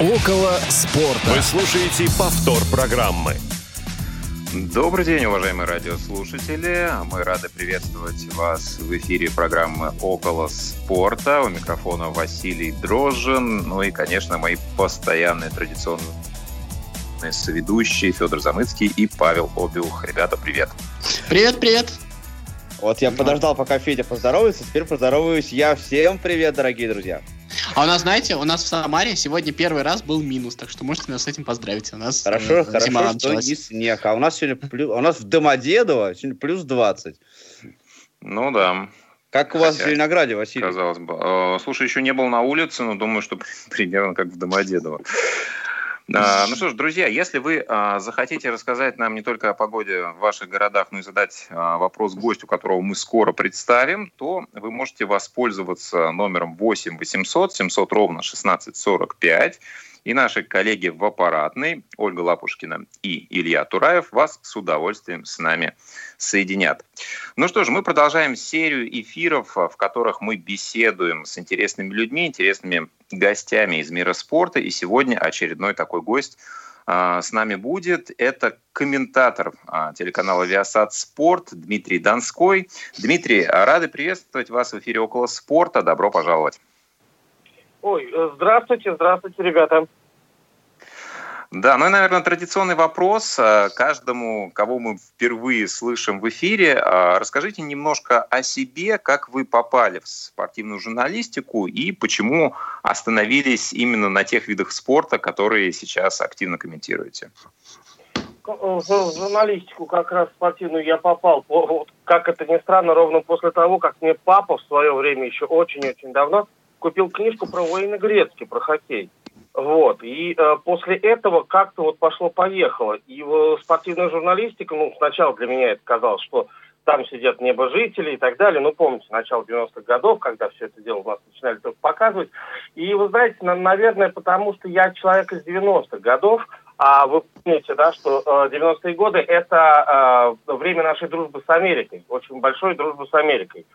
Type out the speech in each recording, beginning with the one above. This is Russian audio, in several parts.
Около спорта. Вы слушаете повтор программы. Добрый день, уважаемые радиослушатели. Мы рады приветствовать вас в эфире программы «Около спорта». У микрофона Василий Дрожжин. Ну и, конечно, мои постоянные традиционные соведущие Федор Замыцкий и Павел Обиух. Ребята, привет. Привет, привет. Вот я подождал, пока Федя поздоровается, теперь поздороваюсь я. Всем привет, дорогие друзья. А у нас, знаете, у нас в Самаре сегодня первый раз был минус, так что можете нас с этим поздравить. У нас хорошо, э, хорошо, зима что началась. не снег. А у нас сегодня плюс, у нас в Домодедово сегодня плюс 20. Ну да, Как у вас Хотя, в Зеленограде, Василий? казалось бы. Э, Слушай, еще не был на улице, но думаю, что примерно как в Домодедово. А, Ну что ж, друзья, если вы а, захотите рассказать нам не только о погоде в ваших городах, но и задать а, вопрос гостю, которого мы скоро представим, то вы можете воспользоваться номером 8 800 700 ровно 1645. И наши коллеги в аппаратной, Ольга Лапушкина и Илья Тураев, вас с удовольствием с нами соединят. Ну что ж, мы продолжаем серию эфиров, в которых мы беседуем с интересными людьми, интересными гостями из мира спорта. И сегодня очередной такой гость а, с нами будет. Это комментатор а, телеканала «Виасат Спорт» Дмитрий Донской. Дмитрий, а, рады приветствовать вас в эфире «Около спорта». Добро пожаловать. Ой, э, здравствуйте, здравствуйте, ребята. Да, ну и, наверное, традиционный вопрос а, каждому, кого мы впервые слышим в эфире. А, Расскажите немножко о себе, как вы попали в спортивную журналистику и почему остановились именно на тех видах спорта, которые сейчас активно комментируете. Э, В журналистику как раз спортивную я попал, как это ни странно, ровно после того, как мне папа в свое время, еще очень-очень давно, купил книжку про Уэйна Грецки, про хоккей. Вот. И э, после этого как-то вот пошло-поехало. И э, спортивная журналистика, ну, сначала для меня это казалось, что там сидят небожители и так далее. Ну, помните, начало 90-х годов, когда все это дело у нас начинали только показывать. И вы знаете, на- наверное, потому что я человек из 90-х годов, а вы помните, да, что э, 90-е годы – это э, время нашей дружбы с Америкой, очень большой дружбы с Америкой.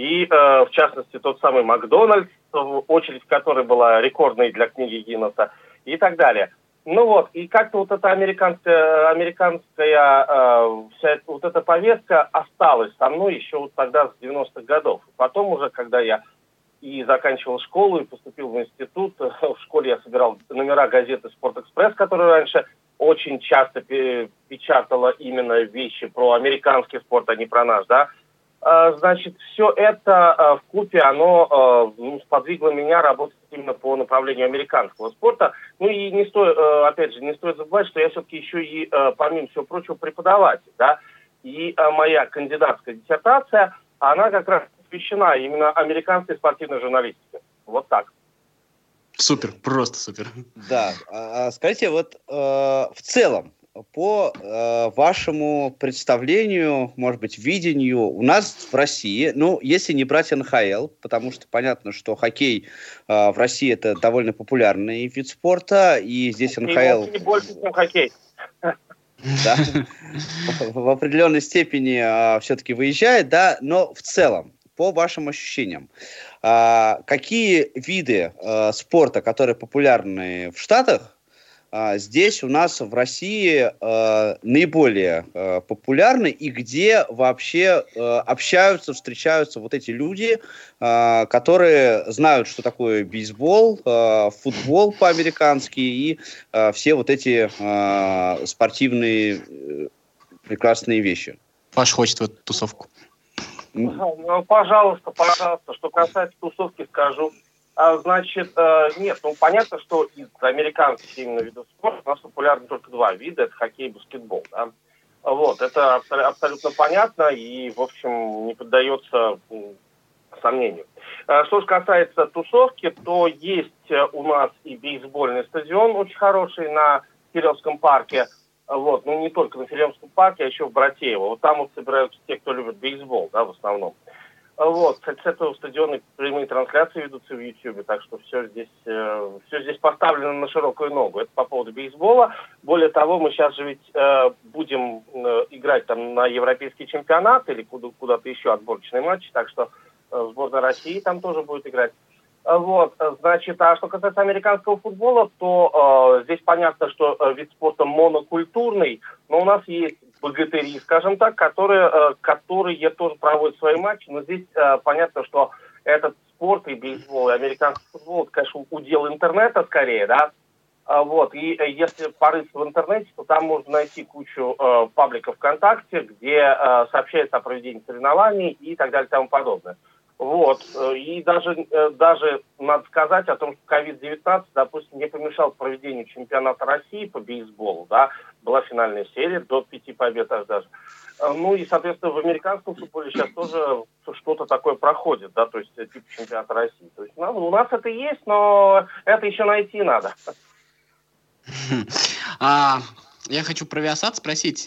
И, э, в частности, тот самый Макдональдс, очередь в которой была рекордной для книги Гиннесса и так далее. Ну вот, и как-то вот эта американская, американская э, вся вот эта повестка осталась со мной еще вот тогда с 90-х годов. Потом уже, когда я и заканчивал школу, и поступил в институт, в школе я собирал номера газеты «Спортэкспресс», которая раньше очень часто пе- печатала именно вещи про американский спорт, а не про наш, да. А, Значит, все это а, в купе, оно а, ну, сподвигло меня работать именно по направлению американского спорта. Ну и не стоит, опять же, не стоит забывать, что я все-таки еще и, помимо всего прочего, преподаватель, да. И моя кандидатская диссертация, она как раз посвящена именно американской спортивной журналистике. Вот так. Супер, просто супер. Да. А скажите, вот э, в целом, по э, вашему представлению, может быть, видению, у нас в России, ну, если не брать НХЛ, потому что понятно, что хоккей э, в России это довольно популярный вид спорта, и здесь И НХЛ... не больше, чем хоккей. да, в определенной степени все-таки выезжает, да, но в целом, по вашим ощущениям, а, какие виды а, спорта, которые популярны в Штатах, здесь у нас в России а, наиболее а, популярны и где вообще а, общаются, встречаются вот эти люди, а, которые знают, что такое бейсбол, а, футбол по-американски и а, все вот эти а, спортивные э, прекрасные вещи. Паш хочет в эту тусовку. Ну, пожалуйста, пожалуйста. Что касается тусовки, скажу. А, значит, э, нет, ну понятно, что из американских именно видов спорта у нас популярны только два вида, это хоккей и баскетбол, да. Вот, это абсо- абсолютно понятно и, в общем, не поддается сомнению. А Что же касается тусовки, то есть э, у нас и бейсбольный стадион очень хороший на Кирилловском парке, вот, ну не только на Филевском парке, а еще в Братеево. Вот там вот собираются те, кто любит бейсбол, да, в основном. Вот, кстати, с этого стадиона прямые трансляции ведутся в YouTube, так что все здесь, э, все здесь поставлено на широкую ногу. Это по поводу бейсбола. Более того, мы сейчас же ведь э, будем э, играть там на европейский чемпионат или куда- куда-то еще отборочные матчи, так что сборная России там тоже будет играть. Вот, значит, а что касается американского футбола, то э, здесь понятно, что вид спорта монокультурный, но у нас есть богатыри, скажем так, которые, э, которые тоже проводят свои матчи, но здесь э, понятно, что этот спорт и бейсбол, и американский футбол, это, конечно, удел интернета скорее, да, а, вот, и э, если порыться в интернете, то там можно найти кучу э, пабликов ВКонтакте, где э, сообщается о проведении соревнований и так далее и тому подобное. Вот. Э, и даже, э, даже надо сказать о том, что COVID-19, допустим, не помешал проведению чемпионата России по бейсболу, да, была финальная серия, до пяти побед аж даже. Э, ну и, соответственно, в американском футболе сейчас тоже что-то такое проходит, да, то есть типа чемпионата России. То есть ну, у нас это есть, но это еще найти надо. А, я хочу про Viasat спросить.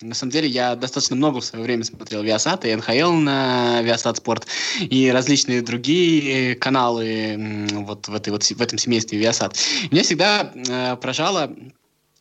Э, на самом деле, я достаточно много в свое время смотрел Viasat, и НХЛ на Viasat Sport, и различные другие каналы вот в, этой, вот, в этом семействе Viasat. Меня всегда э, поражало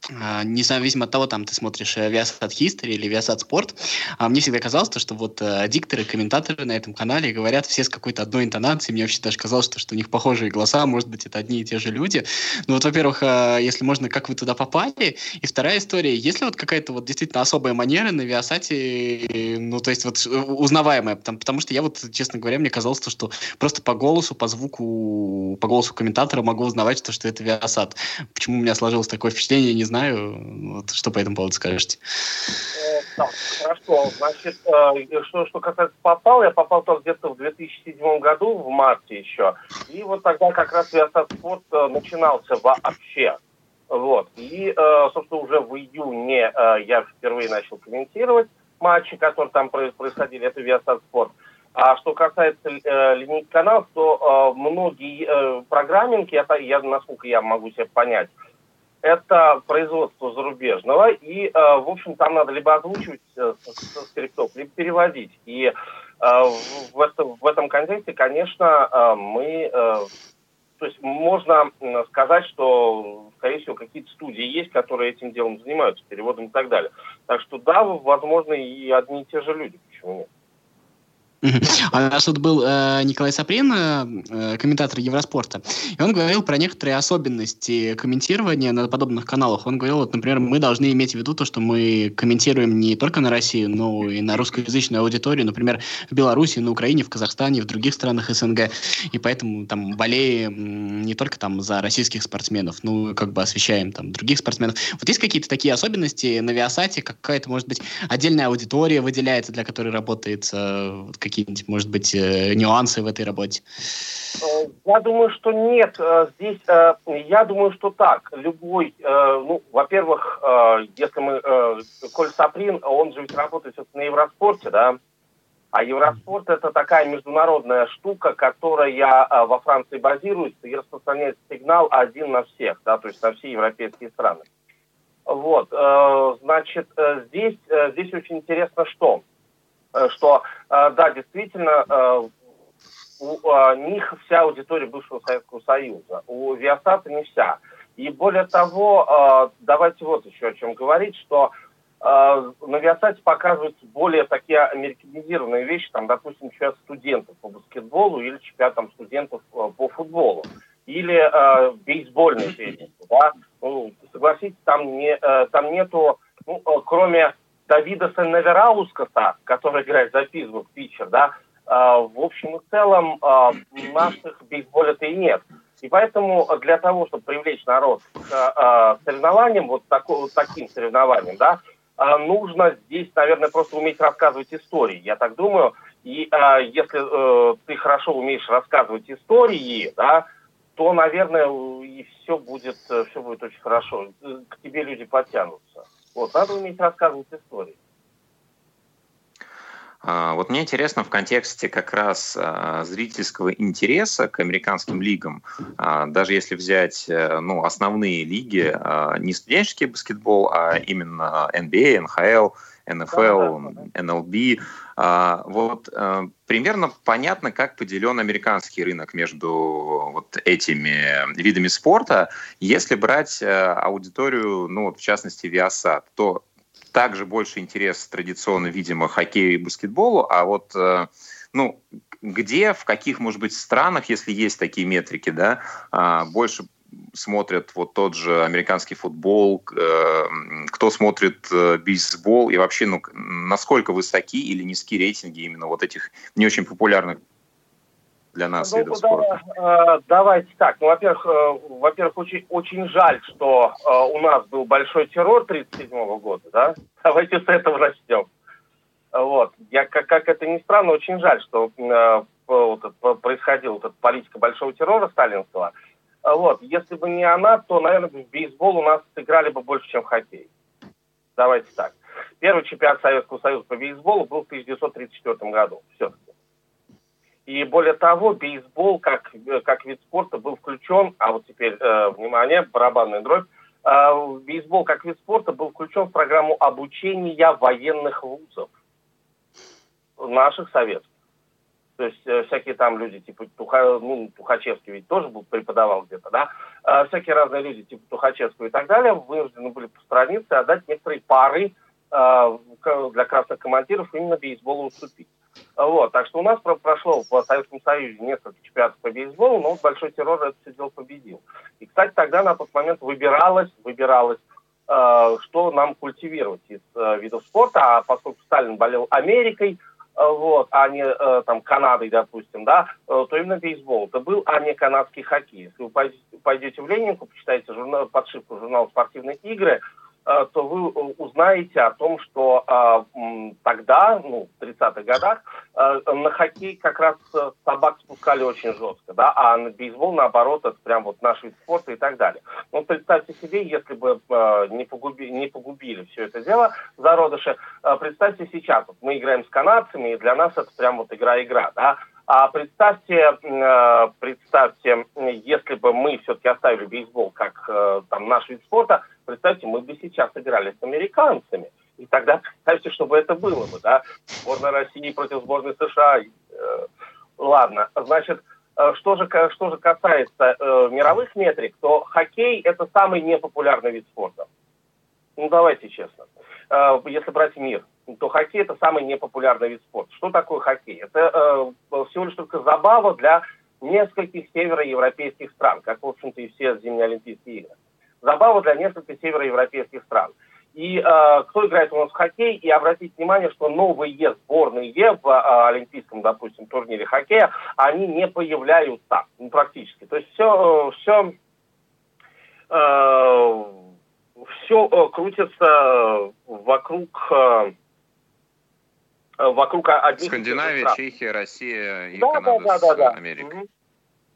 независимо от того, там ты смотришь э, Viasat History или Viasat Sport, а мне всегда казалось, то, что вот э, дикторы, комментаторы на этом канале говорят все с какой-то одной интонацией. Мне вообще даже казалось, что, что у них похожие голоса, может быть, это одни и те же люди. Ну вот, во-первых, э, если можно, как вы туда попали? И вторая история, есть ли вот какая-то вот действительно особая манера на Viasat, ну то есть вот узнаваемая? Потому, потому что я вот, честно говоря, мне казалось, то, что просто по голосу, по звуку, по голосу комментатора могу узнавать, то, что это Viasat. Почему у меня сложилось такое впечатление, не знаю. Вот что по этому поводу скажете? Э, хорошо. Значит, э, что, что касается попал, я попал тоже где-то в 2007 году, в марте еще. И вот тогда как раз Viasat Спорт э, начинался вообще. Вот. И, собственно, уже в июне я впервые начал комментировать матчи, которые там происходили. Это Viasat Спорт. А что касается э, линейки каналов, то э, многие э, программинги, это я, насколько я могу себе понять, это производство зарубежного, и, э, в общем, там надо либо озвучивать э, со скриптов, либо переводить. И э, в, этом, в этом контексте, конечно, мы... То есть можно сказать, что, скорее всего, какие-то студии есть, которые этим делом занимаются, переводом и так далее. Так что да, возможно, и одни и те же люди, почему нет. А у нас тут был э, Николай Саприн, э, комментатор Евроспорта, и он говорил про некоторые особенности комментирования на подобных каналах. Он говорил, вот, например, мы должны иметь в виду то, что мы комментируем не только на Россию, но и на русскоязычную аудиторию, например, в Беларуси, на Украине, в Казахстане, в других странах СНГ. И поэтому там болеем не только там за российских спортсменов, ну, как бы освещаем там других спортсменов. Вот есть какие-то такие особенности на Виасате, какая-то, может быть, отдельная аудитория выделяется, для которой работает э, какие-нибудь, может быть, э, нюансы в этой работе? Э, я думаю, что нет. Э, здесь я думаю, что так. Любой, ну, во-первых, если мы, Коль Саприн, он же ведь работает на Евроспорте, да, а Евроспорт это такая международная штука, которая во Франции базируется и распространяет сигнал один на всех, да, то есть на все европейские страны. Вот, значит, здесь, здесь очень интересно что? Э, что, э, да, действительно, э, у них вся аудитория бывшего Советского Союза, у Виасата не вся. И более того, давайте вот еще о чем говорить, что на Виасате показываются более такие американизированные вещи, там, допустим, сейчас студентов по баскетболу или чемпионат там, студентов по футболу или э, бейсбольные серии, да, ну, согласитесь, там не, э, там нету, ну, кроме Давида Сенневераускаса, который играет за Питтсбург, питчер, да, э, в общем и целом э, наших бейсболя-то и нет. И поэтому для того, чтобы привлечь народ к э, соревнованиям, вот, тако, вот таким соревнованиям, да, нужно здесь, наверное, просто уметь рассказывать истории, я так думаю. И если э, ты хорошо умеешь рассказывать истории, да, то, наверное, и все будет, все будет очень хорошо. К тебе люди подтянутся. Вот, надо уметь рассказывать истории. А, вот мне интересно в контексте как раз а, зрительского интереса к американским лигам, а, даже если взять э, ну, основные лиги, не студенческий баскетбол, а именно NBA, NHL, NFL, NLB. Вот э, примерно понятно, как поделен американский рынок между вот этими видами спорта. Если брать э, аудиторию, ну вот в частности Viasat, то также больше интерес традиционно, видимо, хоккею и баскетболу, а вот э, ну, где, в каких, может быть, странах, если есть такие метрики, да, а, больше смотрят вот тот же американский футбол, э, кто смотрит э, бейсбол? И вообще, ну, насколько высоки или низки рейтинги именно вот этих не очень популярных для нас ну, видов спорта? Да, давайте так. Ну, во-первых, э, во-первых, очень, очень жаль, что у нас был большой террор 1937 года, да? Давайте с этого начнем. Вот. Я, как, как это ни странно, очень жаль, что э, вот, происходила вот политика большого террора сталинского. А вот. Если бы не она, то, наверное, в бейсбол у нас сыграли бы больше, чем в хоккей. Давайте так. Первый чемпионат Советского Союза по бейсболу был в 1934 году. Все. И более того, бейсбол как, как вид спорта был включен, а вот теперь, э, внимание, барабанная дробь, э, бейсбол как вид спорта был включен в программу обучения военных вузов наших советских. То есть э, всякие там люди, типа Туха, ну, Тухачевский ведь тоже был, преподавал где-то, да, э, всякие разные люди, типа Тухачевского и так далее, вынуждены были постраниться и отдать некоторые пары э, для красных командиров именно бейсболу уступить. Вот, так что у нас про прошло в Советском Союзе несколько чемпионатов по бейсболу, но большой террор это все дело победил. И, кстати, тогда на тот момент выбиралось, выбиралось э, что нам культивировать из э, видов спорта, а поскольку Сталин болел Америкой, Э, вот, а не э, там Канадой, допустим, да, э, то именно бейсбол. Это был, а не канадский хоккей. Если вы пойдете в Ленинку, почитаете журнал, подшивку журнала «Спортивные игры», то вы э, узнаете о том, что э, тогда, ну, в 30-х годах, на хоккей как раз собак спускали очень жестко, да, а на бейсбол, наоборот, это прям вот наш вид спорта и так далее. Ну, представьте себе, если бы не, погуби, не погубили все это дело зародыши, представьте сейчас, вот мы играем с канадцами, и для нас это прям вот игра-игра, да, а представьте, представьте, если бы мы все-таки оставили бейсбол как там наш вид спорта, Представьте, мы бы сейчас играли с американцами. И тогда представьте, что бы это было бы, да? Сборная России против сборной США. Э, ладно, значит, э, что же, что же касается э, мировых метрик, то хоккей – это самый непопулярный вид спорта. Ну, давайте честно. Э, если брать мир, то хоккей – это самый непопулярный вид спорта. Что такое хоккей? Это э, всего лишь только забава для нескольких североевропейских стран, как, в общем-то, и все зимние Олимпийские игры забава для нескольких североевропейских стран. И э, кто играет у нас в хоккей, и обратите внимание, что новые сборные в э, олимпийском, допустим, турнире хоккея, они не появляются ну, практически. То есть все, все, э, все э, крутится вокруг э, вокруг одних Скандинавия, Чехия, Россия и да, Канада да, да, да, да. Америкой.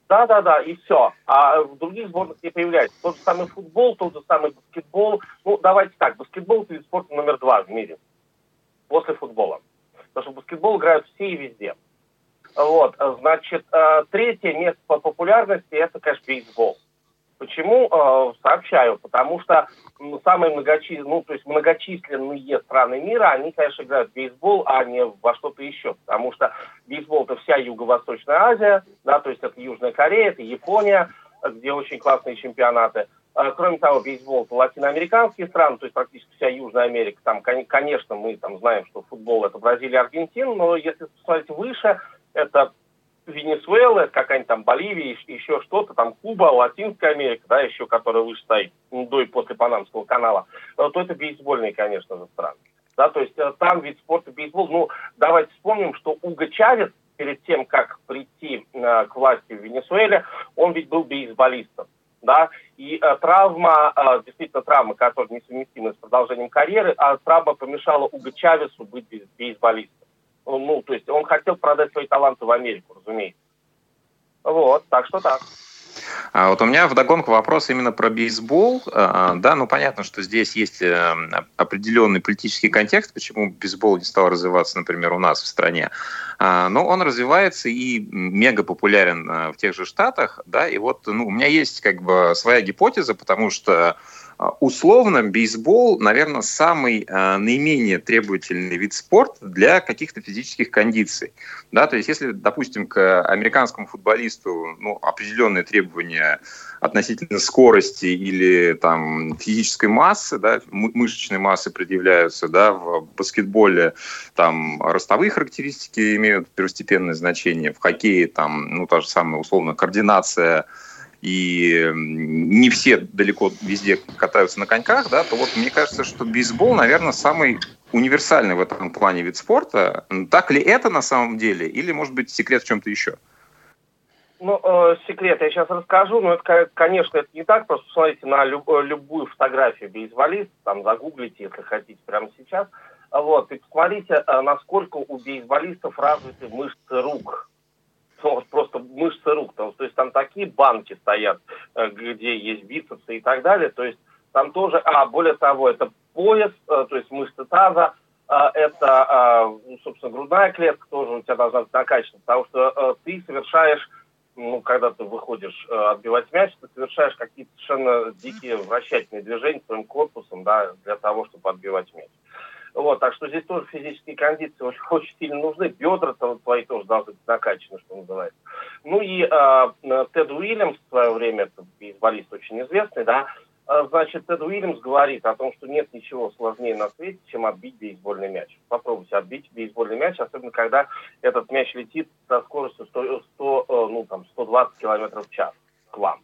Да, да, да, и все. А в других сборных не появляется. Тот же самый футбол, тот же самый баскетбол. Ну, давайте так, баскетбол это вид спорта номер два в мире. После футбола. Потому что баскетбол играют все и везде. Вот, значит, э, третье место по популярности это, конечно, бейсбол. Почему э, сообщаю? Потому что ну, самые многочисленные, ну, то есть многочисленные страны мира, они, конечно, играют в бейсбол, а не во что-то еще. Потому что бейсбол это вся Юго-Восточная Азия, да, то есть это Южная Корея, это Япония, где очень классные чемпионаты. Э, кроме того, бейсбол это латиноамериканские страны, то есть практически вся Южная Америка. Там, конечно, мы там знаем, что футбол это Бразилия, Аргентина, но если посмотреть выше, это Венесуэла, какая-нибудь там Боливия, еще что-то, там Куба, Латинская Америка, да, еще которая выше стоит, до и после Панамского канала, э, то это бейсбольные, конечно же, страны. Да, то есть э, там вид спорта бейсбол. Ну, давайте вспомним, что Уго Чавес перед тем, как прийти э, к власти в Венесуэле, он ведь был бейсболистом. Да, и э, травма, э, действительно травма, которая несовместима с продолжением карьеры, а травма помешала Уго Чавесу быть бейсболистом ну, то есть он хотел продать свои таланты в Америку, разумеется. Вот, так что так. А вот у меня вдогонку вопрос именно про бейсбол. А, да, ну понятно, что здесь есть э, определенный политический контекст, почему бейсбол не стал развиваться, например, у нас в стране. А, но он развивается и мега популярен э, в тех же Штатах, да, и вот ну, у меня есть как бы своя гипотеза, потому что условно, бейсбол, наверное, самый э, наименее требовательный вид спорта для каких-то физических кондиций. Да, то есть, если, допустим, к американскому футболисту ну, определенные требования относительно скорости или там, физической массы, да, мышечной массы предъявляются, да, в баскетболе там ростовые характеристики имеют первостепенное значение, в хоккее там, ну, та же самая условно координация и не все далеко везде катаются на коньках, да, то вот мне кажется, что бейсбол, наверное, самый универсальный в этом плане вид спорта. Так ли это на самом деле? Или, может быть, секрет в чем-то еще? Ну, э, секрет я сейчас расскажу, но это, конечно, это не так. Просто посмотрите на люб, э, любую фотографию бейсболиста, там загуглите, если хотите, прямо сейчас. Вот, и посмотрите, э, насколько у бейсболистов развиты мышцы рук вот просто мышцы рук. Там, то есть там такие банки стоят, э, где есть бицепсы и так далее. То есть там тоже, а более того, это пояс, э, то есть мышцы таза, э, это, собственно, грудная клетка тоже у тебя должна быть накачана, потому что ты совершаешь ну, когда ты выходишь отбивать мяч, ты совершаешь какие-то совершенно дикие вращательные движения своим корпусом, да, для того, чтобы отбивать мяч. Вот, так что здесь тоже физические кондиции очень, очень сильно нужны. Бедра-то твои тоже должны быть накачаны, что называется. Ну и э, Тед Уильямс в свое время, это бейсболист очень известный, да, э, значит, Тед Уильямс говорит о том, что нет ничего сложнее на свете, чем отбить бейсбольный мяч. Попробуйте отбить бейсбольный мяч, особенно когда этот мяч летит со скоростью 100, 100 э, ну, там, 120 км в час к вам.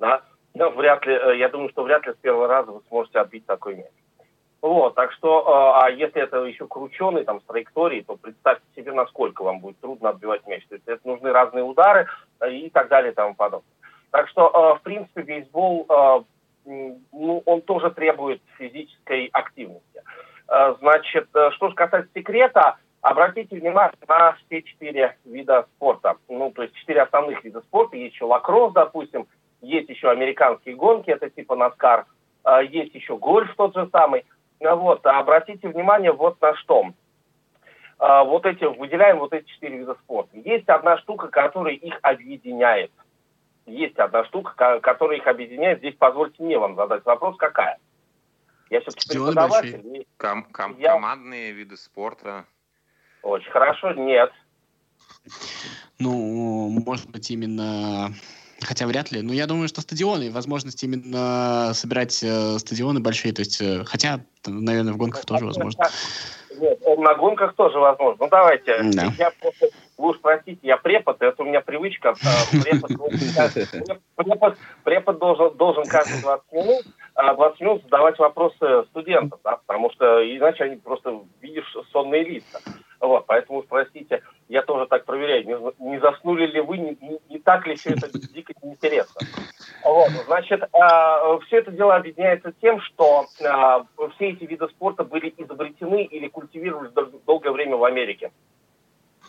Да? Но вряд ли, э, я думаю, что вряд ли с первого раза вы сможете отбить такой мяч. Вот, так что, э, а если это еще крученый там с траекторией, то представьте себе, насколько вам будет трудно отбивать мяч. То есть это нужны разные удары э, и так далее и тому подобное. Так что, э, в принципе, бейсбол, ну, он тоже требует физической активности. Значит, что же касается секрета, обратите внимание на все четыре вида спорта. Ну, то есть четыре основных вида спорта. Есть еще лакросс, допустим, есть еще американские гонки, это типа Наскар, есть еще гольф тот же самый. Вот, а обратите внимание вот на что. А, вот эти, выделяем вот эти четыре вида спорта. Есть одна штука, которая их объединяет. Есть одна штука, которая их объединяет. Здесь позвольте мне вам задать вопрос, какая? Я все-таки преподаватель. Ком- ком- я... Командные виды спорта. Очень хорошо, нет. Ну, может быть, именно Хотя вряд ли. Но я думаю, что стадионы, возможность именно собирать э, стадионы большие, то есть, э, хотя, наверное, в гонках тоже возможно. Нет, на гонках тоже возможно. Ну, давайте. Да. Я просто, вы уж простите, я препод, это у меня привычка. Э, препод, препод, препод должен, должен каждые 20 минут 20 минут задавать вопросы студентам, да, потому что иначе они просто видишь сонные лица. Вот, поэтому, простите, я тоже так проверяю, не, не заснули ли вы, не, не, не так ли все это дико неинтересно. Вот, значит, э, все это дело объединяется тем, что э, все эти виды спорта были изобретены или культивировались дол- долгое время в Америке.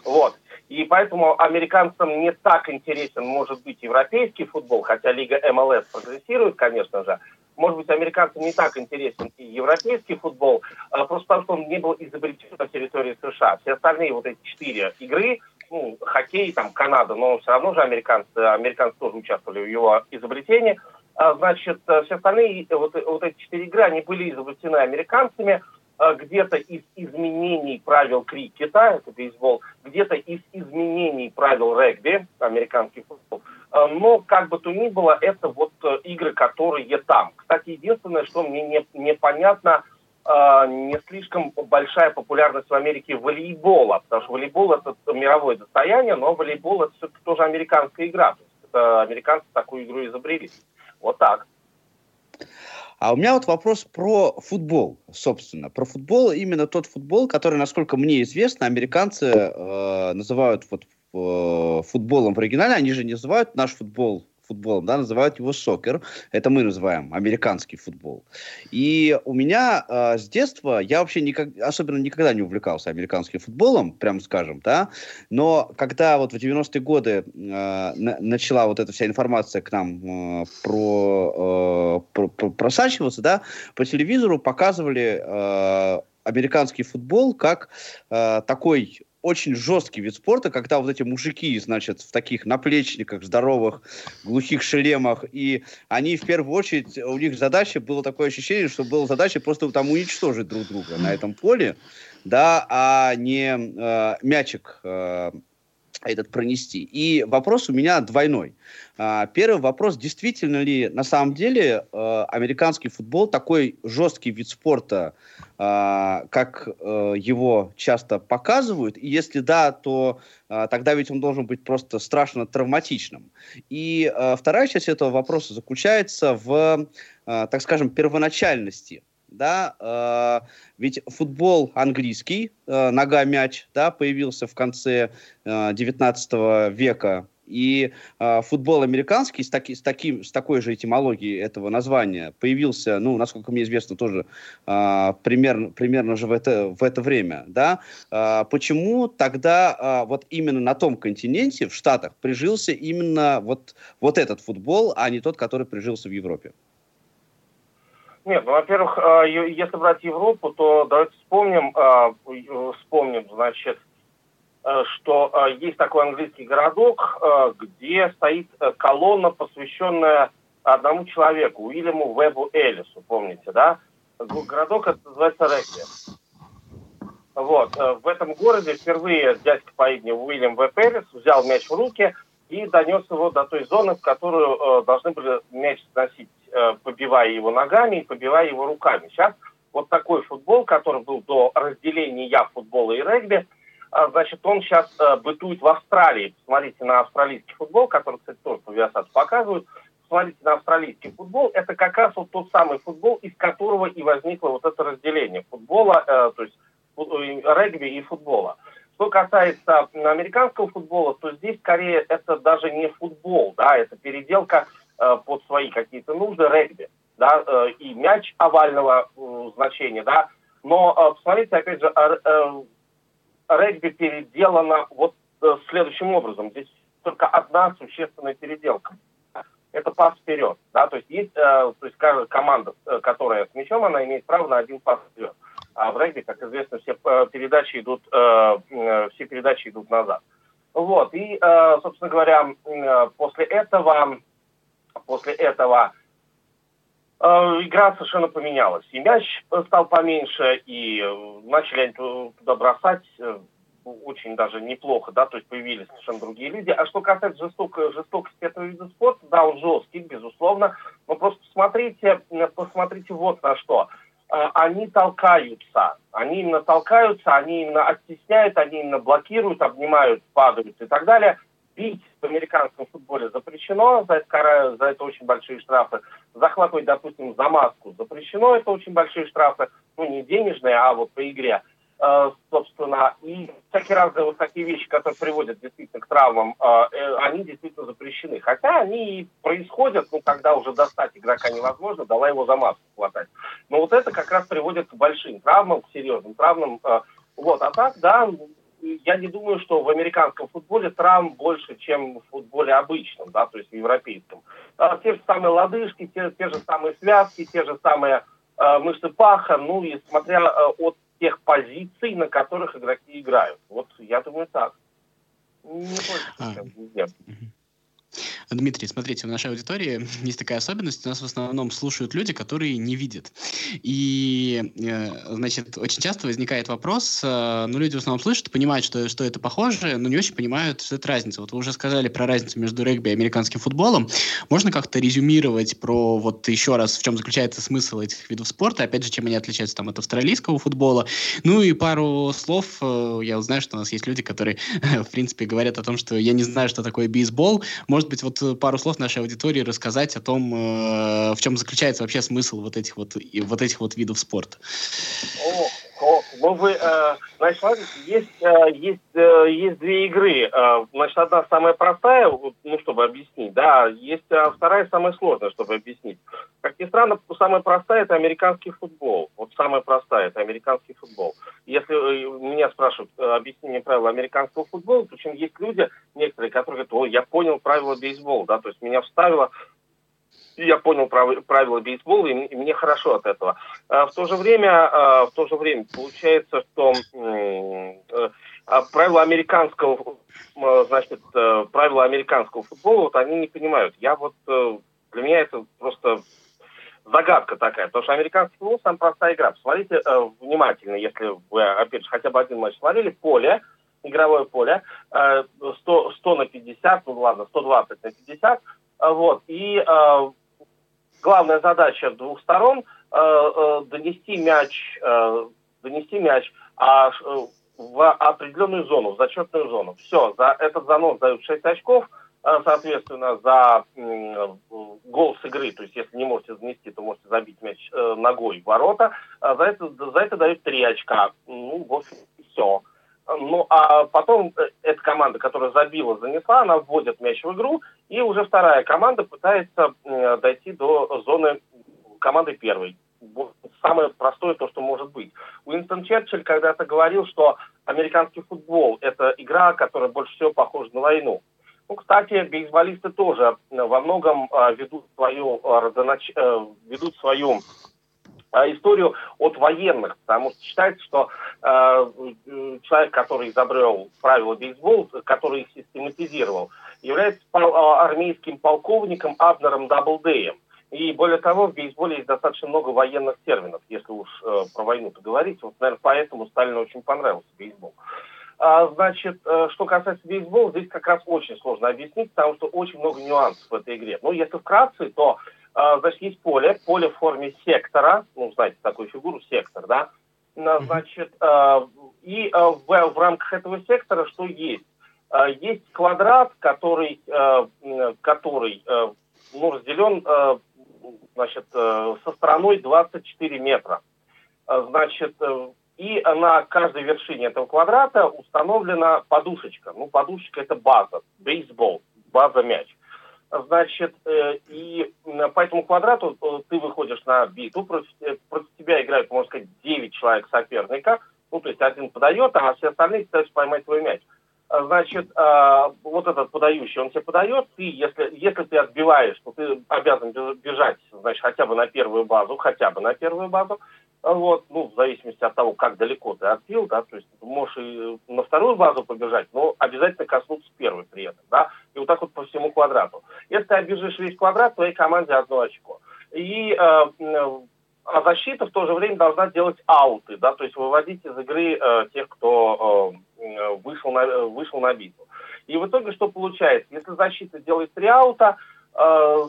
Вот. И поэтому американцам не так интересен, может быть, европейский футбол, хотя Лига МЛС прогрессирует, конечно же, может быть, американцам не так интересен и европейский футбол, а просто потому что он не был изобретен на территории США. Все остальные вот эти четыре игры, ну, хоккей, там, Канада, но все равно же американцы, американцы тоже участвовали в его изобретении. А, значит, все остальные, вот, вот эти четыре игры, они были изобретены американцами, где-то из изменений правил крикета, это бейсбол, где-то из изменений правил регби, американский футбол, Э, но как бы то ни было, это вот э, игры, которые там. Кстати, единственное, что мне не, непонятно, э, не слишком большая популярность в Америке волейбола, потому что волейбол это мировое достояние, но волейбол это все-таки тоже американская игра. То есть это американцы такую игру изобрели. Вот так. А у меня вот вопрос про футбол, собственно. Про футбол, именно тот футбол, который, насколько мне известно, американцы э, называют вот э, футболом в оригинале, они же не называют наш футбол футболом, да, называют его сокер. Это мы называем американский футбол. И у меня э, с детства, я вообще никак, особенно никогда не увлекался американским футболом, прям скажем, да, но когда вот в 90-е годы э, на, начала вот эта вся информация к нам э, про, э, про, про, просачиваться, да, по телевизору показывали э, американский футбол как э, такой очень жесткий вид спорта, когда вот эти мужики, значит, в таких наплечниках, здоровых, глухих шлемах, и они в первую очередь, у них задача, было такое ощущение, что была задача просто там уничтожить друг друга на этом поле, да, а не э, мячик э, этот пронести. И вопрос у меня двойной. А, первый вопрос, действительно ли на самом деле э, американский футбол такой жесткий вид спорта, а, как э, его часто показывают? И если да, то а, тогда ведь он должен быть просто страшно травматичным. И э, вторая часть этого вопроса заключается в, так скажем, первоначальности да, э, ведь футбол английский, э, нога-мяч, да, появился в конце э, 19 века, и э, футбол американский с, таки, с, таким, с такой же этимологией этого названия появился, ну, насколько мне известно, тоже э, примерно, примерно же в это, в это время. Да? Э, почему тогда э, вот именно на том континенте, в Штатах, прижился именно вот, вот этот футбол, а не тот, который прижился в Европе? Нет, ну, во-первых, э, если брать Европу, то давайте вспомним, э, вспомним, значит, э, что есть такой английский городок, где стоит колонна, посвященная одному человеку, Уильяму Вебу Эллису, помните, да? Городок это называется Регби. Вот. В этом городе впервые дядька по имени Уильям Веб Эллис взял мяч в руки и донес его до той зоны, в которую должны были мяч сносить Э, побивая его ногами и побивая его руками. Сейчас вот такой футбол, который был до разделения футбола и регби, а, значит, он сейчас э, бытует в Австралии. Посмотрите на австралийский футбол, который, кстати, тоже по Viasat показывают. Посмотрите на австралийский футбол. Это как раз вот тот самый футбол, из которого и возникло вот это разделение футбола, э, то есть регби и футбола. Что касается американского футбола, то здесь скорее это даже не футбол, да, это переделка Э, под свои какие-то нужды регби, да, э, и мяч овального э, значения, да, но посмотрите, опять же, регби переделано вот следующим образом. Здесь только одна существенная переделка. Это пас вперед, да, то есть есть, то есть каждая команда, которая с мячом, она имеет право на один пас вперед. А в регби, как известно, все передачи идут, все передачи идут назад. Вот, и, собственно говоря, после этого После этого э, игра совершенно поменялась. И мяч стал поменьше, и э, начали они туда бросать э, очень даже неплохо, да, то есть появились совершенно другие люди. А что касается жесток, жестокости этого вида спорта, да, он жесткий, безусловно, но просто посмотрите, посмотрите вот на что. Они толкаются, они именно толкаются, они именно оттесняют, они именно блокируют, обнимают, падают и так далее – бить в американском футболе запрещено, за это, за это очень большие штрафы. Захватывать, допустим, за маску запрещено, это очень большие штрафы, ну, не денежные, а вот по игре. Э, собственно, и всякие разные вот такие вещи, которые приводят действительно к травмам, э, э, они действительно запрещены. Хотя они и происходят, ну, когда уже достать игрока невозможно, давай его за маску хватать. Но вот это как раз приводит к большим травмам, к серьезным травмам. Э, вот, а так, да, я не думаю, что в американском футболе травм больше, чем в футболе обычном, да, то есть в европейском. А, те же самые лодыжки, те, те же самые связки, те же самые э, мышцы паха, ну и смотря э, от тех позиций, на которых игроки играют. Вот я думаю так. Не больше, а. чем везде. Дмитрий, смотрите, в нашей аудитории есть такая особенность. Нас в основном слушают люди, которые не видят. И, э, значит, очень часто возникает вопрос, э, ну, люди в основном слышат, понимают, что, что это похоже, но не очень понимают, что это разница. Вот вы уже сказали про разницу между регби и американским футболом. Можно как-то резюмировать про вот еще раз, в чем заключается смысл этих видов спорта, опять же, чем они отличаются там от австралийского футбола. Ну и пару слов, э, я узнаю, что у нас есть люди, которые, в принципе, говорят о том, что я не знаю, что такое бейсбол. Может быть, вот Э, пару слов нашей аудитории рассказать о том, э, в чем заключается вообще смысл вот этих вот, вот этих вот видов спорта. О, о, ну э, значит, смотрите, есть, э, есть, э, есть две игры. Э, значит, одна самая простая, ну, чтобы объяснить, да, есть вторая самая сложная, чтобы объяснить. Как ни странно, самая простая – это американский футбол. Вот самая простая – это американский футбол. Если меня спрашивают, объясни мне правила американского футбола, причем есть люди, некоторые, которые говорят, о, я понял правила бейсбола, да, то есть меня вставило я понял правила бейсбола, и мне хорошо от этого. А в то же время, а, в то же время получается, что э, а, правила американского, значит, э, правила американского футбола, вот они не понимают. Я вот, э, для меня это просто загадка такая, потому что американский футбол самая простая игра. Посмотрите внимательно, если вы, опять же, хотя бы один матч смотрели, поле, игровое поле, э, 100, 100 на 50, ну ладно, 120 на 50, э, вот, и главная задача двух сторон э, э, донести мяч, э, донести мяч а, э, в определенную зону, в зачетную зону. Все, за этот занос дают 6 очков, э, соответственно, за э, гол с игры, то есть если не можете занести, то можете забить мяч ногой в ворота, а за это, за это дают 3 очка. Ну, в общем, все. Ну, а потом э, эта команда, которая забила, занесла, она вводит мяч в игру, и уже вторая команда пытается э, дойти до зоны команды первой. Самое простое то, что может быть. Уинстон Черчилль когда-то говорил, что американский футбол – это игра, которая больше всего похожа на войну. Ну, кстати, бейсболисты тоже во многом э, ведут свою, ведут свою а, историю от военных, потому что считается, что э, человек, который изобрел правила бейсбола, который их систематизировал, является а, армейским полковником Абнером Даблдеем. И более того, в бейсболе есть достаточно много военных терминов, если уж э, про войну-то говорить. Вот, наверное, поэтому Сталину очень понравился бейсбол. А, значит, э, что касается бейсбола, здесь как раз очень сложно объяснить, потому что очень много нюансов в этой игре. Но если вкратце, то а, значит, есть поле, поле в форме сектора, ну, знаете, такую фигуру, сектор, да, значит, а, и а, в, в рамках этого сектора что есть? Есть квадрат, который, который ну, разделен значит, со стороной 24 метра. Значит, и на каждой вершине этого квадрата установлена подушечка. Ну, подушечка – это база, бейсбол, база мяч. Значит, э, этому квадрату э, ты выходишь на биту, против, э, против тебя играют, можно сказать, 9 человек соперника, ну, то есть один подает, а все остальные пытаются поймать твой мяч. Значит, вот этот подающий, он тебе подает, ты, если, если ты отбиваешь, то ты обязан бежать, значит, хотя бы на первую базу, хотя бы на первую базу, вот, ну, в зависимости от того, как далеко ты отбил, да, то есть ты можешь и на вторую базу побежать, но обязательно коснуться первой при этом, да, и вот так вот по всему квадрату. Если ты обежишь весь квадрат, твоей команде одно очко. И э, а защита в то же время должна делать ауты, да, то есть выводить из игры э, тех, кто э, вышел, на, вышел на битву. И в итоге что получается? Если защита делает три аута, Э,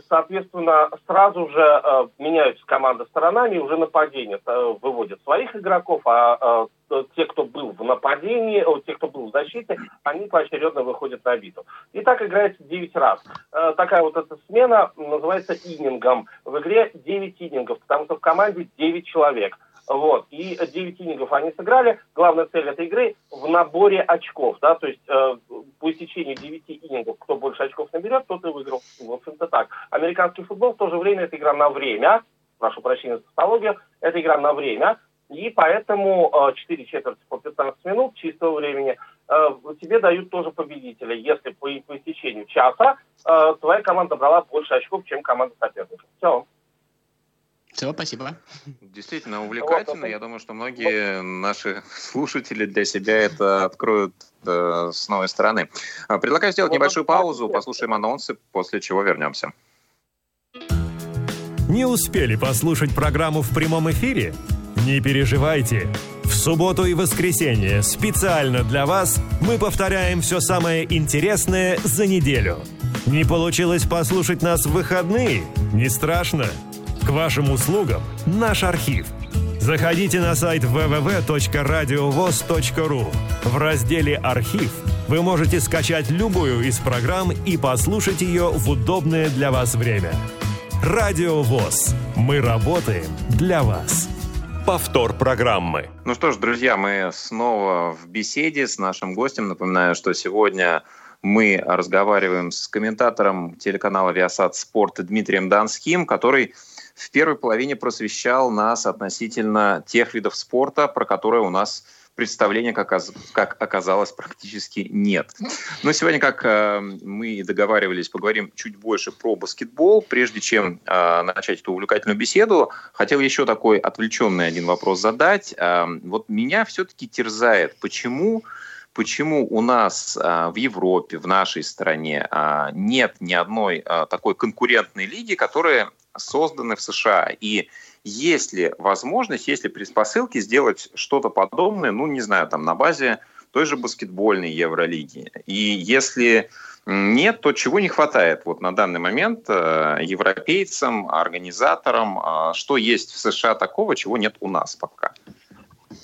соответственно, сразу же э, меняются команды сторонами, уже нападение э, выводят своих игроков, а те, кто был в нападении, те, кто был в защите, они поочередно выходят на биту. И так играется 9 раз. Такая вот эта смена называется иннингом. В игре 9 иннингов, потому что в команде 9 человек. Вот. И 9 иннингов они сыграли. Главная цель этой игры в наборе очков. Да? То есть э, по истечению 9 иннингов, кто больше очков наберет, тот и выиграл. В общем-то так. Американский футбол в то же время это игра на время. Прошу прощения за тавтологию. Это игра на время. И поэтому э, 4 четверти по 15 минут чистого времени э, тебе дают тоже победителя. Если по, по истечению часа э, твоя команда брала больше очков, чем команда соперника. Все. Все, спасибо. Действительно увлекательно. Я думаю, что многие наши слушатели для себя это откроют э, с новой стороны. А, предлагаю сделать небольшую паузу, послушаем анонсы, после чего вернемся. Не успели послушать программу в прямом эфире? Не переживайте. В субботу и воскресенье специально для вас мы повторяем все самое интересное за неделю. Не получилось послушать нас в выходные? Не страшно. К вашим услугам наш архив. Заходите на сайт www.radiovoz.ru. В разделе «Архив» вы можете скачать любую из программ и послушать ее в удобное для вас время. Радио ВОЗ. Мы работаем для вас. Повтор программы. Ну что ж, друзья, мы снова в беседе с нашим гостем. Напоминаю, что сегодня мы разговариваем с комментатором телеканала «Виасат Спорт» Дмитрием Донским, который в первой половине просвещал нас относительно тех видов спорта, про которые у нас представления, как, оказалось, практически нет. Но сегодня, как э, мы и договаривались, поговорим чуть больше про баскетбол. Прежде чем э, начать эту увлекательную беседу, хотел еще такой отвлеченный один вопрос задать. Э, вот меня все-таки терзает, почему почему у нас в Европе, в нашей стране нет ни одной такой конкурентной лиги, которая созданы в США. И есть ли возможность, есть ли предпосылки сделать что-то подобное, ну, не знаю, там на базе той же баскетбольной Евролиги. И если нет, то чего не хватает вот на данный момент э, европейцам, организаторам, э, что есть в США такого, чего нет у нас пока?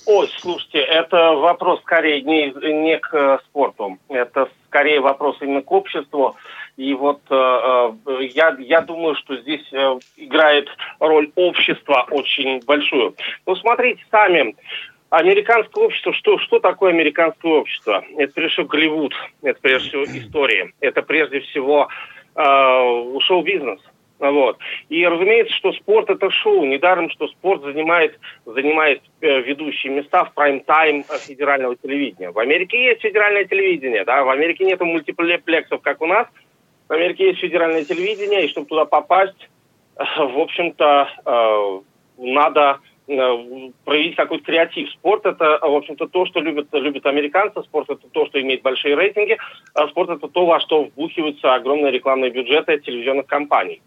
Ой, слушайте, это вопрос скорее не, не к э, спорту, это скорее вопрос именно к обществу. И вот э, э, я, я думаю, что здесь э, играет роль общества очень большую. Ну, смотрите сами, американское общество, что, что такое американское общество? Это прежде всего Голливуд, это прежде всего история, это прежде всего э, шоу-бизнес. Вот. И разумеется, что спорт это шоу. Недаром, что спорт занимает, занимает ведущие места в прайм-тайм федерального телевидения. В Америке есть федеральное телевидение, да, в Америке нет мультиплексов, как у нас. В Америке есть федеральное телевидение, и чтобы туда попасть, э, в общем-то, э, надо Э, проявить какой-то креатив. Спорт это, в общем-то, то, что любят, любят американцы, спорт это то, что имеет большие рейтинги, а спорт это то, во что вбухиваются огромные рекламные бюджеты телевизионных компаний.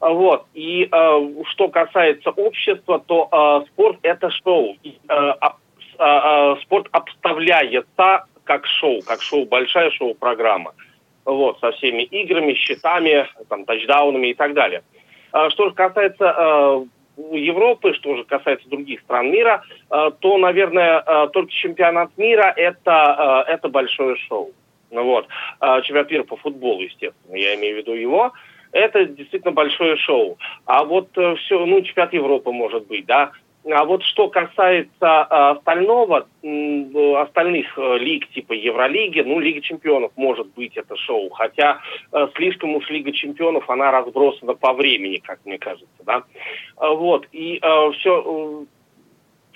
Вот. И э, что касается общества, то э, спорт это шоу. И, э, э, э, спорт обставляется как шоу, как шоу, большая шоу-программа. Вот, со всеми играми, счетами, там, тачдаунами и так далее. А что же касается э, Европы, что же касается других стран мира, э, то, наверное, э, только чемпионат мира это, это большое шоу. Ну вот. Чемпионат мира по футболу, естественно, я имею в виду его. Это действительно большое шоу. А вот все, ну, чемпионат Европы может быть, да, а вот что касается э, остального, остальных э, лиг типа Евролиги, ну, Лига чемпионов может быть это шоу, хотя э, слишком уж Лига чемпионов, она разбросана по времени, как мне кажется, да. Э, вот, и все, э,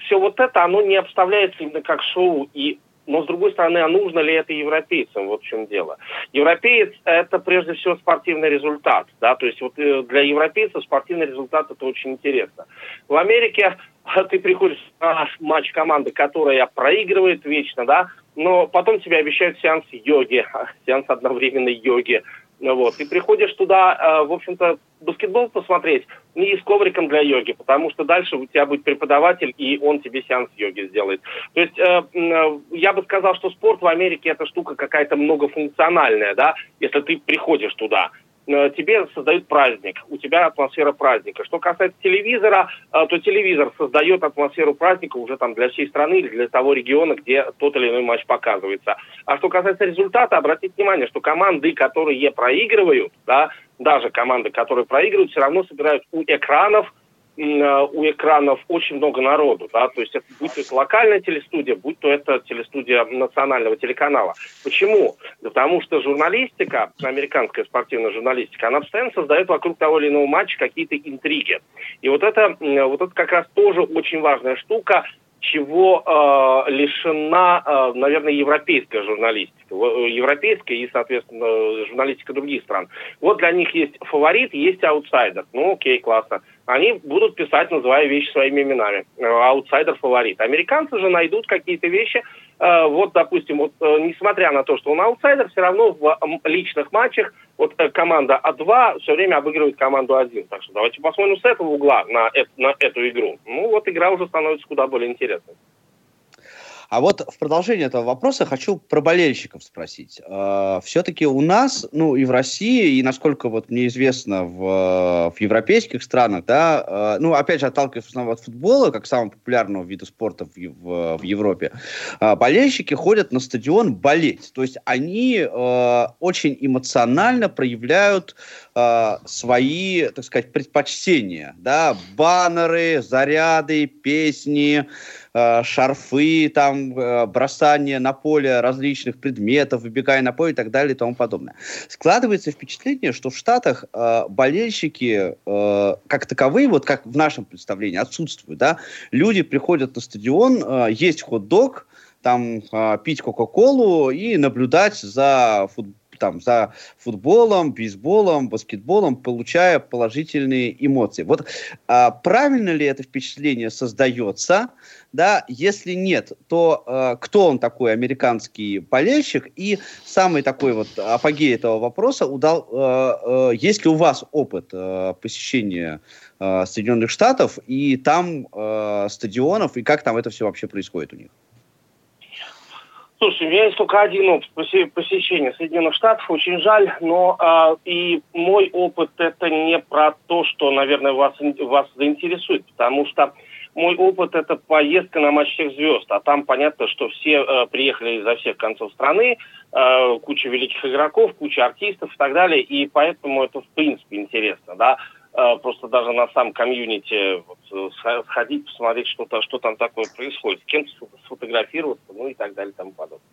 все вот это, оно не обставляется именно как шоу, и но, с другой стороны, а нужно ли это европейцам? Вот в чем дело. Европеец – это, прежде всего, спортивный результат. Да? То есть вот для европейцев спортивный результат – это очень интересно. В Америке ты приходишь на матч команды, которая проигрывает вечно, да, но потом тебе обещают сеанс йоги, сеанс одновременной йоги. Вот. И приходишь туда, э, в общем-то, баскетбол посмотреть не с ковриком для йоги, потому что дальше у тебя будет преподаватель, и он тебе сеанс йоги сделает. То есть э, э, я бы сказал, что спорт в Америке это штука какая-то многофункциональная, да, если ты приходишь туда. Э, тебе создают праздник, у тебя атмосфера праздника. Что касается телевизора, э, то телевизор создает атмосферу праздника уже там для всей страны или для того региона, где тот или иной матч показывается. А что касается результата, обратите внимание, что команды, которые проигрывают, да, даже команды, которые проигрывают, все равно собирают у экранов у экранов очень много народу, да, то есть это, будь то это локальная телестудия, будь то это телестудия национального телеканала. Почему? Да потому что журналистика, американская спортивная журналистика, она постоянно создает вокруг того или иного матча какие-то интриги. И вот это, вот это как раз тоже очень важная штука, чего э, лишена, э, наверное, европейская журналистика. Э, европейская и, соответственно, журналистика других стран. Вот для них есть фаворит, есть аутсайдер. Ну, окей, классно они будут писать, называя вещи своими именами. Э, аутсайдер, фаворит. Американцы же найдут какие-то вещи. Э, вот, допустим, вот, э, несмотря на то, что он аутсайдер, все равно в личных матчах вот команда А2 все время обыгрывает команду А1. Так что давайте посмотрим с этого угла на, на эту игру. Ну, вот игра уже становится куда более интересной. А вот в продолжение этого вопроса хочу про болельщиков спросить. Э, все-таки у нас, ну и в России, и насколько вот мне известно в, в европейских странах, да, э, ну опять же отталкиваясь от футбола, как самого популярного вида спорта в, в, в Европе, э, болельщики ходят на стадион болеть. То есть они очень эмоционально проявляют свои, так сказать, предпочтения, да, баннеры, заряды, песни, Э, шарфы, там, э, бросание на поле различных предметов, выбегая на поле и так далее и тому подобное. Складывается впечатление, что в Штатах э, болельщики э, как таковые, вот как в нашем представлении, отсутствуют. Да? Люди приходят на стадион, э, есть хот-дог, там э, пить Кока-Колу и наблюдать за футболом там за футболом, бейсболом, баскетболом, получая положительные эмоции. Вот а, правильно ли это впечатление создается? Да, если нет, то э, кто он такой американский болельщик? И самый такой вот апогей этого вопроса удал, э, э, есть ли у вас опыт э, посещения э, Соединенных Штатов и там э, стадионов и как там это все вообще происходит у них? Слушай, у меня есть только один опыт посещения Соединенных Штатов, очень жаль, но э, и мой опыт это не про то, что, наверное, вас, вас заинтересует, потому что мой опыт это поездка на матч всех звезд, а там понятно, что все э, приехали изо всех концов страны, э, куча великих игроков, куча артистов и так далее, и поэтому это в принципе интересно, да. Э, просто даже на сам комьюнити вот, сходить, посмотреть, что, то, что там такое происходит, с кем сфотографироваться, ну и так далее и тому подобное.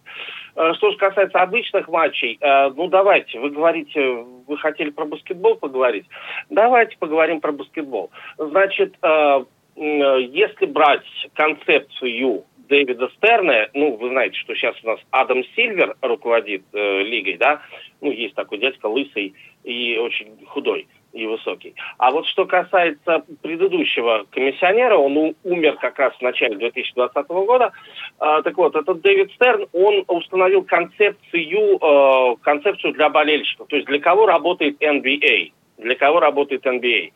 Э, что же касается обычных матчей, э, ну давайте, вы говорите, вы хотели про баскетбол поговорить? Давайте поговорим про баскетбол. Значит, если брать концепцию Дэвида Стерна, ну, вы знаете, что сейчас у нас Адам Сильвер руководит э, лигой, да, ну, есть такой дядька лысый и очень худой и высокий. А вот что касается предыдущего комиссионера, он умер как раз в начале 2020 года. А, так вот, этот Дэвид Стерн, он установил концепцию, э, концепцию для болельщиков. То есть для кого работает NBA, для кого работает NBA.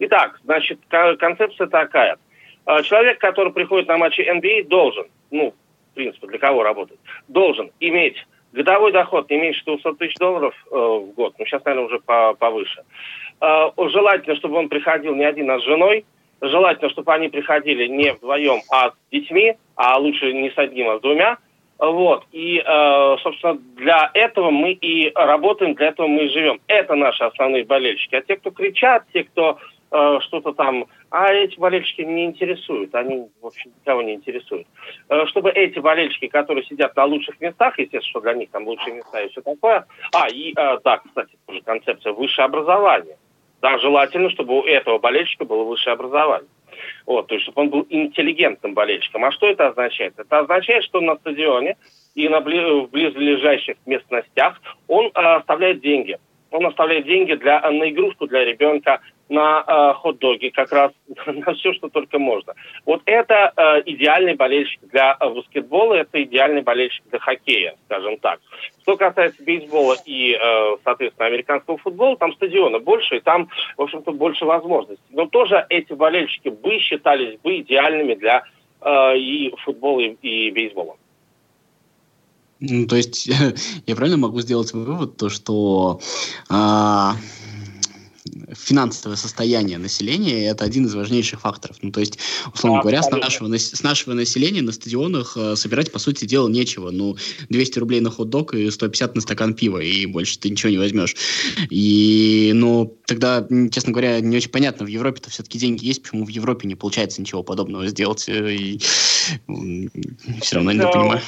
Итак, значит, концепция такая. А, человек, который приходит на матчи NBA, должен, ну, в принципе, для кого работает, должен иметь годовой доход не меньше 200 тысяч долларов э, в год, ну, сейчас, наверное, уже по повыше. Э, желательно, чтобы он приходил не один, а с женой. Желательно, чтобы они приходили не вдвоем, а с детьми, а лучше не с одним, а с двумя. Вот. И, э, собственно, для этого мы и работаем, для этого мы и живем. Это наши основные болельщики. А те, кто кричат, те, кто э, что-то там... А эти болельщики не интересуют, они, в общем, никого не интересуют. Э, чтобы эти болельщики, которые сидят на лучших местах, естественно, что для них там лучшие места и все такое... А, и, э, да, кстати, тоже концепция высшее образование. Да, желательно, чтобы у этого болельщика было высшее образование. Вот, то есть, чтобы он был интеллигентным болельщиком. А что это означает? Это означает, что на стадионе и на бли- в близлежащих местностях он э, оставляет деньги. Он оставляет деньги для, на игрушку для ребенка, на э, хот-доги, как раз на все, что только можно. Вот это э, идеальный болельщик для э, баскетбола, это идеальный болельщик для хоккея, скажем так. Что касается бейсбола и, э, соответственно, американского футбола, там стадиона больше, и там, в общем-то, больше возможностей. Но тоже эти болельщики бы считались бы идеальными для э, и футбола, и, и бейсбола. Ну, то есть я правильно могу сделать вывод, то что а, финансовое состояние населения это один из важнейших факторов. Ну, то есть, условно да, говоря, с нашего, с нашего населения на стадионах э, собирать, по сути дела, нечего. Ну, 200 рублей на хот-дог и 150 на стакан пива, и больше ты ничего не возьмешь. И, ну, тогда, честно говоря, не очень понятно, в Европе-то все-таки деньги есть, почему в Европе не получается ничего подобного сделать, э, и все равно не понимаю.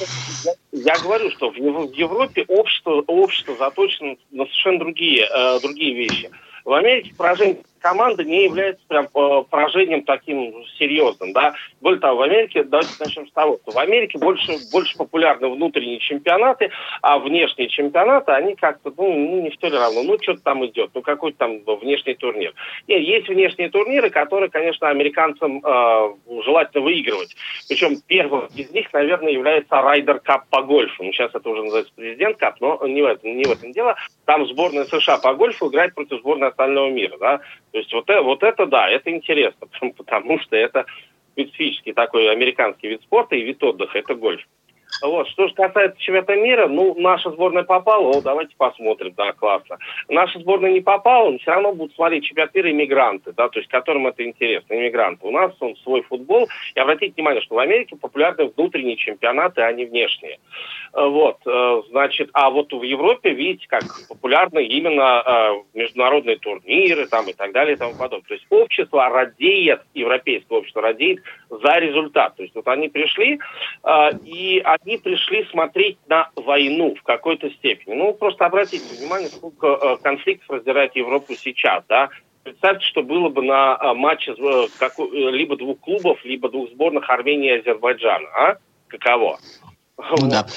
Я говорю, что в Европе общество, общество заточено на совершенно другие, э, другие вещи. В Америке поражение команды не является прям э, поражением таким серьезным, да. Более того, в Америке, давайте начнем с того, что в Америке больше, больше популярны внутренние чемпионаты, а внешние чемпионаты, они как-то, ну, ну не все ли равно, ну, что-то там идет, ну, какой-то там внешний турнир. Нет, есть внешние турниры, которые, конечно, американцам э, желательно выигрывать. Причем первым из них, наверное, является Райдер Кап по гольфу. Ну, сейчас это уже называется президент Кап, но не в этом, не в этом дело. Там сборная США по гольфу играет против сборной остального мира, да. То есть вот, это, вот это да, это интересно, потому что это специфический такой американский вид спорта и вид отдыха, это гольф. Вот. Что же касается чемпионата мира, ну, наша сборная попала, о, давайте посмотрим, да, классно. Наша сборная не попала, но все равно будут смотреть чемпионат мира иммигранты, да, то есть которым это интересно, иммигранты. У нас он свой футбол, и обратите внимание, что в Америке популярны внутренние чемпионаты, а не внешние. Э, вот, э, значит, а вот в Европе, видите, как популярны именно э, международные турниры там и так далее и тому подобное. То есть общество радеет, европейское общество радеет за результат. То есть вот они пришли, и они пришли смотреть на войну в какой-то степени. Ну, просто обратите внимание, сколько конфликтов раздирает Европу сейчас, да, Представьте, что было бы на матче либо двух клубов, либо двух сборных Армении и Азербайджана, а? Каково? Ну, да.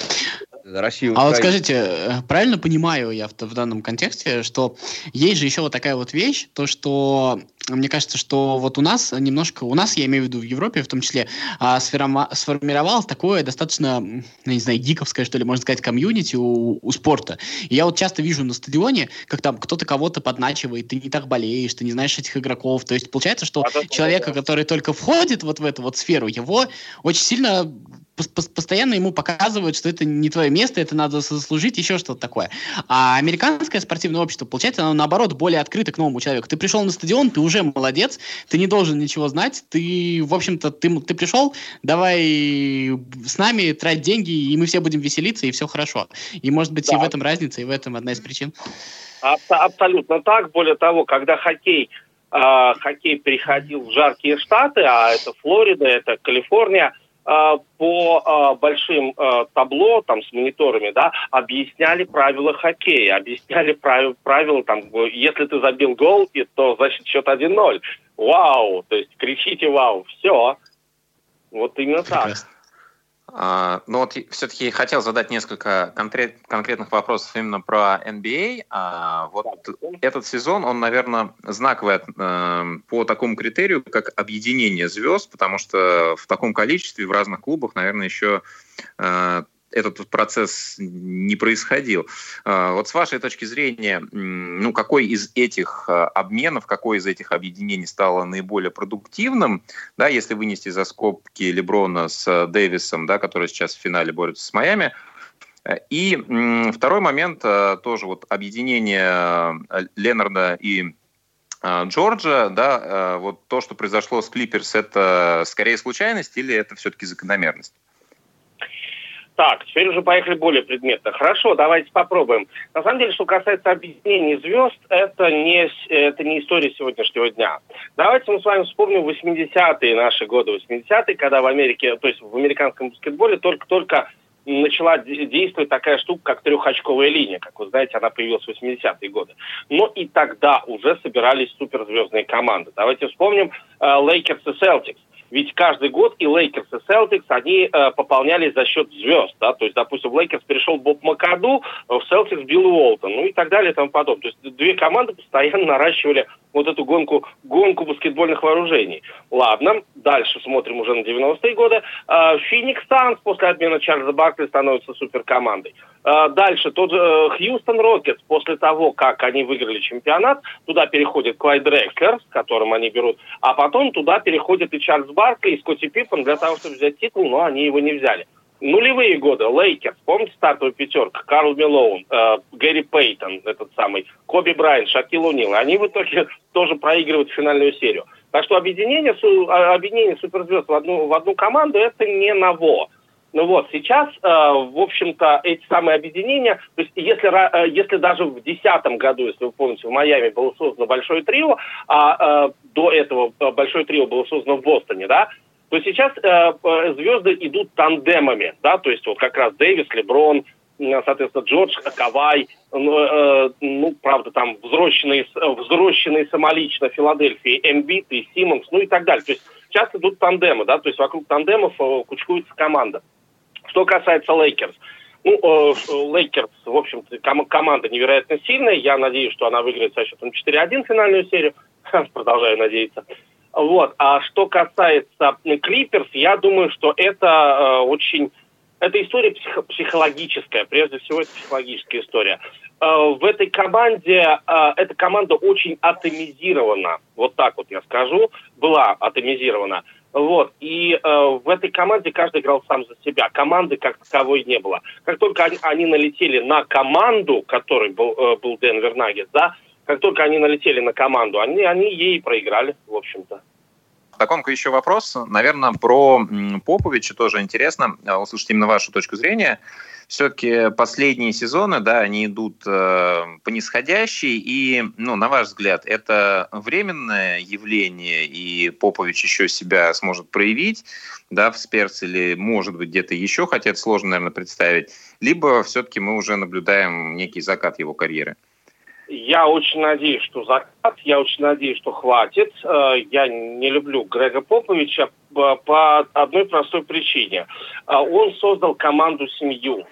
Россия А вот скажите, э, правильно понимаю я в, в данном контексте, что есть же еще вот такая вот вещь, то что мне кажется, что вот у нас немножко, у нас, я имею в виду в Европе в том числе, а, сформировалось такое достаточно, не знаю, гиковское, что ли, можно сказать, комьюнити у, у спорта. И я вот часто вижу на стадионе, как там кто-то кого-то подначивает, ты не так болеешь, ты не знаешь этих игроков. То есть получается, что а человека, который только входит вот в эту вот сферу, его очень сильно постоянно ему показывают, что это не твое место, это надо заслужить, еще что-то такое. А американское спортивное общество, получается, оно наоборот более открыто к новому человеку. Ты пришел на стадион, ты уже молодец, ты не должен ничего знать, ты, в общем-то, ты, ты пришел, давай с нами трать деньги, и мы все будем веселиться, и все хорошо. И, может быть, да. и в этом разница, и в этом одна из причин. Абсолютно так. Более того, когда хоккей э, хоккей переходил в жаркие штаты, а это Флорида, это Калифорния – по э, большим э, табло там с мониторами, да, объясняли правила хоккея, объясняли правила, правила там, если ты забил гол, то значит счет 1-0. Вау, то есть кричите вау, все. Вот именно так. А, ну вот все-таки хотел задать несколько конкрет, конкретных вопросов именно про NBA. А, вот этот сезон, он, наверное, знаковый э, по такому критерию, как объединение звезд, потому что в таком количестве в разных клубах, наверное, еще э, этот процесс не происходил. А, вот с вашей точки зрения, ну, какой из этих а, обменов, какой из этих объединений стало наиболее продуктивным, да, если вынести за скобки Леброна с Дэвисом, да, который сейчас в финале борется с Майами, и второй момент, а, тоже вот объединение Ленарда и Джорджа, да, вот то, что произошло с Клиперс, это скорее случайность или это все-таки закономерность? Так, теперь уже поехали более предметно. Хорошо, давайте попробуем. На самом деле, что касается объединений звезд, это не, это не история сегодняшнего дня. Давайте мы с вами вспомним 80-е наши годы, 80-е, когда в Америке, то есть в американском баскетболе только-только начала действовать такая штука, как трехочковая линия. Как вы знаете, она появилась в 80-е годы. Но и тогда уже собирались суперзвездные команды. Давайте вспомним Лейкерс э, и Селтикс. Ведь каждый год и Лейкерс, и Селтикс, они э, пополнялись за счет звезд. Да? То есть, допустим, в Лейкерс перешел Боб Макаду, в Селтикс Билл Уолтон, ну и так далее и тому подобное. То есть две команды постоянно наращивали вот эту гонку, гонку баскетбольных вооружений. Ладно, дальше смотрим уже на 90-е годы. Феникс Санс после обмена Чарльза Баркли становится суперкомандой. А, дальше. Тот же Хьюстон Рокетс после того, как они выиграли чемпионат, туда переходит Клайд Дрекслер, с которым они берут, а потом туда переходит и Чарльз Баркли, и Скотти Пиппен для того, чтобы взять титул, но они его не взяли. Нулевые годы, Лейкерс, помните стартовую пятерку, Карл Мэлоун, э, Гэри Пейтон, этот самый, Коби Брайант, Шакил О'Нил, они в итоге тоже проигрывают финальную серию. Так что объединение, а, объединение суперзвезд в одну, в одну команду это не ново. Ну вот, сейчас, э, в общем-то, эти самые объединения, то есть если, э, если даже в 2010 году, если вы помните, в Майами было создано большое трио, а э, до этого э, большое трио было создано в Бостоне, да, то сейчас э, э, звезды идут тандемами, да, то есть вот как раз Дэвис, Леброн, соответственно, Джордж, Кавай, ну, э, ну, правда, там взросленные, взросленные самолично Филадельфии, Эмбит и Симмонс, ну и так далее. То есть часто идут тандемы, да, то есть вокруг тандемов э, кучкуется команда. Что касается Лейкерс, ну, Лейкерс, в общем-то, ком- команда невероятно сильная. Я надеюсь, что она выиграет со счетом 4-1 финальную серию. Продолжаю надеяться. Вот. А что касается Клиперс, я думаю, что это э, очень... Это история псих, психологическая, прежде всего это психологическая история. Э, в этой команде, э, эта команда очень атомизирована, вот так вот я скажу, была атомизирована. Вот. И э, в этой команде каждый играл сам за себя. Команды как таковой не было. Как только они, они налетели на команду, которой был, э, был Денвер Наггетс, да, как только они налетели на команду, они, они ей проиграли, в общем-то. Таконка еще вопрос, наверное, про Поповича тоже интересно э, услышать именно вашу точку зрения. Все-таки последние сезоны, да, они идут э, по нисходящей, и, ну, на ваш взгляд, это временное явление, и Попович еще себя сможет проявить, да, в Сперс, или, может быть, где-то еще, хотя это сложно, наверное, представить, либо все-таки мы уже наблюдаем некий закат его карьеры? Я очень надеюсь, что закат, я очень надеюсь, что хватит. Э, я не люблю Грега Поповича по одной простой причине. Э, он создал команду-семью.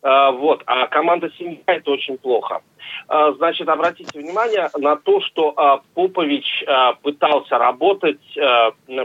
А, вот, а команда семья это очень плохо. Значит, обратите внимание на то, что Попович пытался работать,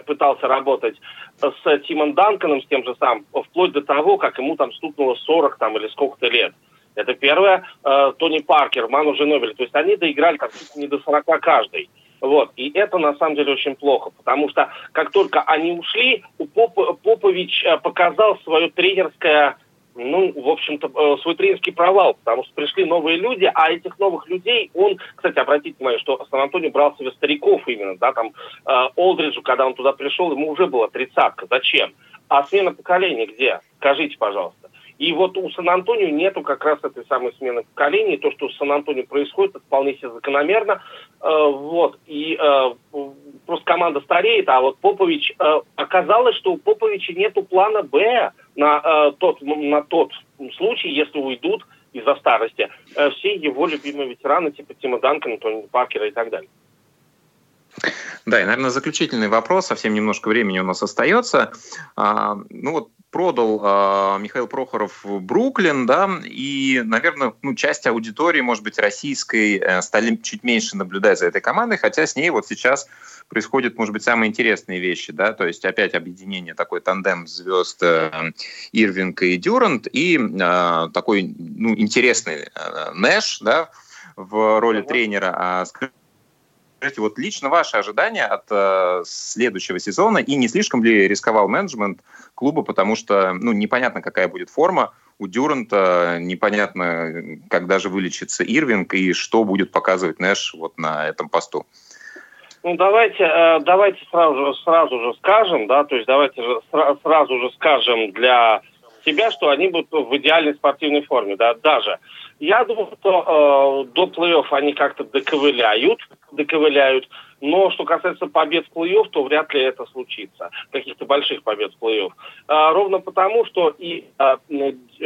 пытался работать с Тимом Данканом, с тем же самым, вплоть до того, как ему там стукнуло 40 там, или сколько-то лет. Это первое. Тони Паркер, Ману Женобель. То есть они доиграли там не до 40 каждый. Вот. И это на самом деле очень плохо, потому что как только они ушли, Поп, Попович показал свое тренерское ну, в общем-то, э, свой тренерский провал, потому что пришли новые люди, а этих новых людей он, кстати, обратите внимание, что Сан-Антонио брал себе стариков именно, да, там, э, Олдриджу, когда он туда пришел, ему уже было тридцатка, зачем? А смена поколений где? Скажите, пожалуйста. И вот у Сан-Антонио нету как раз этой самой смены поколений. То, что у Сан-Антонио происходит, это вполне себе закономерно. Э, вот. И э, просто команда стареет, а вот Попович... Э, оказалось, что у Поповича нету плана «Б» на, тот, на тот случай, если уйдут из-за старости все его любимые ветераны, типа Тима Данкана, Тони Паркера и так далее. Да, и, наверное, заключительный вопрос, совсем немножко времени у нас остается. А, ну вот продал э, Михаил Прохоров в Бруклин, да, и, наверное, ну, часть аудитории, может быть, российской, э, стали чуть меньше наблюдать за этой командой, хотя с ней вот сейчас происходят, может быть, самые интересные вещи, да, то есть опять объединение, такой тандем звезд э, Ирвинг и Дюрант, и э, такой, ну, интересный э, Нэш, да, в роли тренера, а Скажите, вот лично ваши ожидания от э, следующего сезона и не слишком ли рисковал менеджмент клуба, потому что ну, непонятно, какая будет форма у Дюранта, непонятно, когда же вылечится Ирвинг и что будет показывать Нэш вот на этом посту. Ну, давайте, э, давайте сразу, же, сразу же скажем, да, то есть давайте же сразу же скажем для себя, что они будут в идеальной спортивной форме, да, даже. Я думаю, что э, до плей-офф они как-то доковыляют, доковыляют, но что касается побед в плей-офф, то вряд ли это случится, каких-то больших побед в плей-офф. Э, ровно потому, что и э,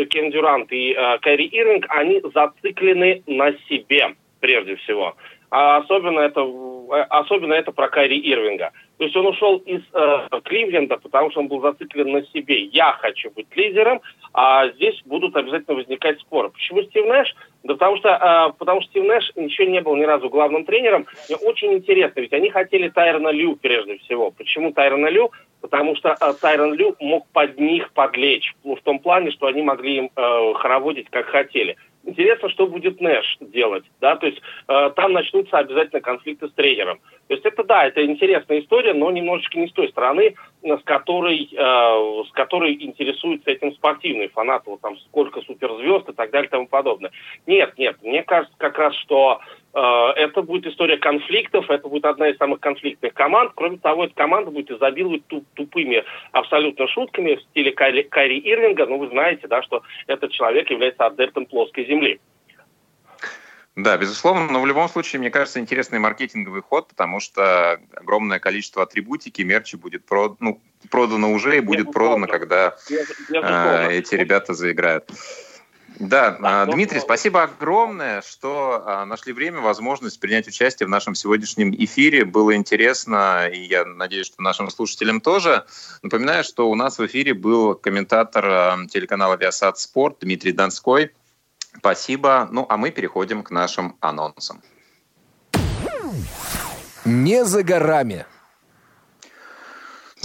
Кен Дюрант, и э, Кайри Ирвинг, они зациклены на себе, прежде всего. А особенно это, э, особенно это про Кайри Ирвинга. То есть он ушел из э, Кливленда, потому что он был зациклен на себе. Я хочу быть лидером, а здесь будут обязательно возникать споры. Почему Стив Нэш? Да потому что, э, потому что Стив Нэш ничего не был ни разу главным тренером. Мне очень интересно, ведь они хотели Тайрона Лю прежде всего. Почему Тайрона Лю? Потому что э, Тайрон Лю мог под них подлечь. В том плане, что они могли им э, хороводить как хотели. Интересно, что будет Нэш делать, да, то есть э, там начнутся обязательно конфликты с тренером. То есть это, да, это интересная история, но немножечко не с той стороны, с которой, э, с которой интересуются этим спортивные фанаты, вот там сколько суперзвезд и так далее и тому подобное. Нет, нет, мне кажется как раз, что э, это будет история конфликтов, это будет одна из самых конфликтных команд. Кроме того, эта команда будет изобиловать туп тупыми абсолютно шутками в стиле Кайри, Кайри Ирвинга. Ну, вы знаете, да, что этот человек является адептом плоской земли. Да, безусловно, но в любом случае, мне кажется, интересный маркетинговый ход, потому что огромное количество атрибутики, мерчи будет прод... ну, продано уже и будет продано, когда э, эти ребята заиграют. Да, да Дмитрий, спасибо огромное, что а, нашли время, возможность принять участие в нашем сегодняшнем эфире. Было интересно, и я надеюсь, что нашим слушателям тоже. Напоминаю, что у нас в эфире был комментатор а, телеканала «Виасат Спорт» Дмитрий Донской. Спасибо. Ну, а мы переходим к нашим анонсам. Не за горами.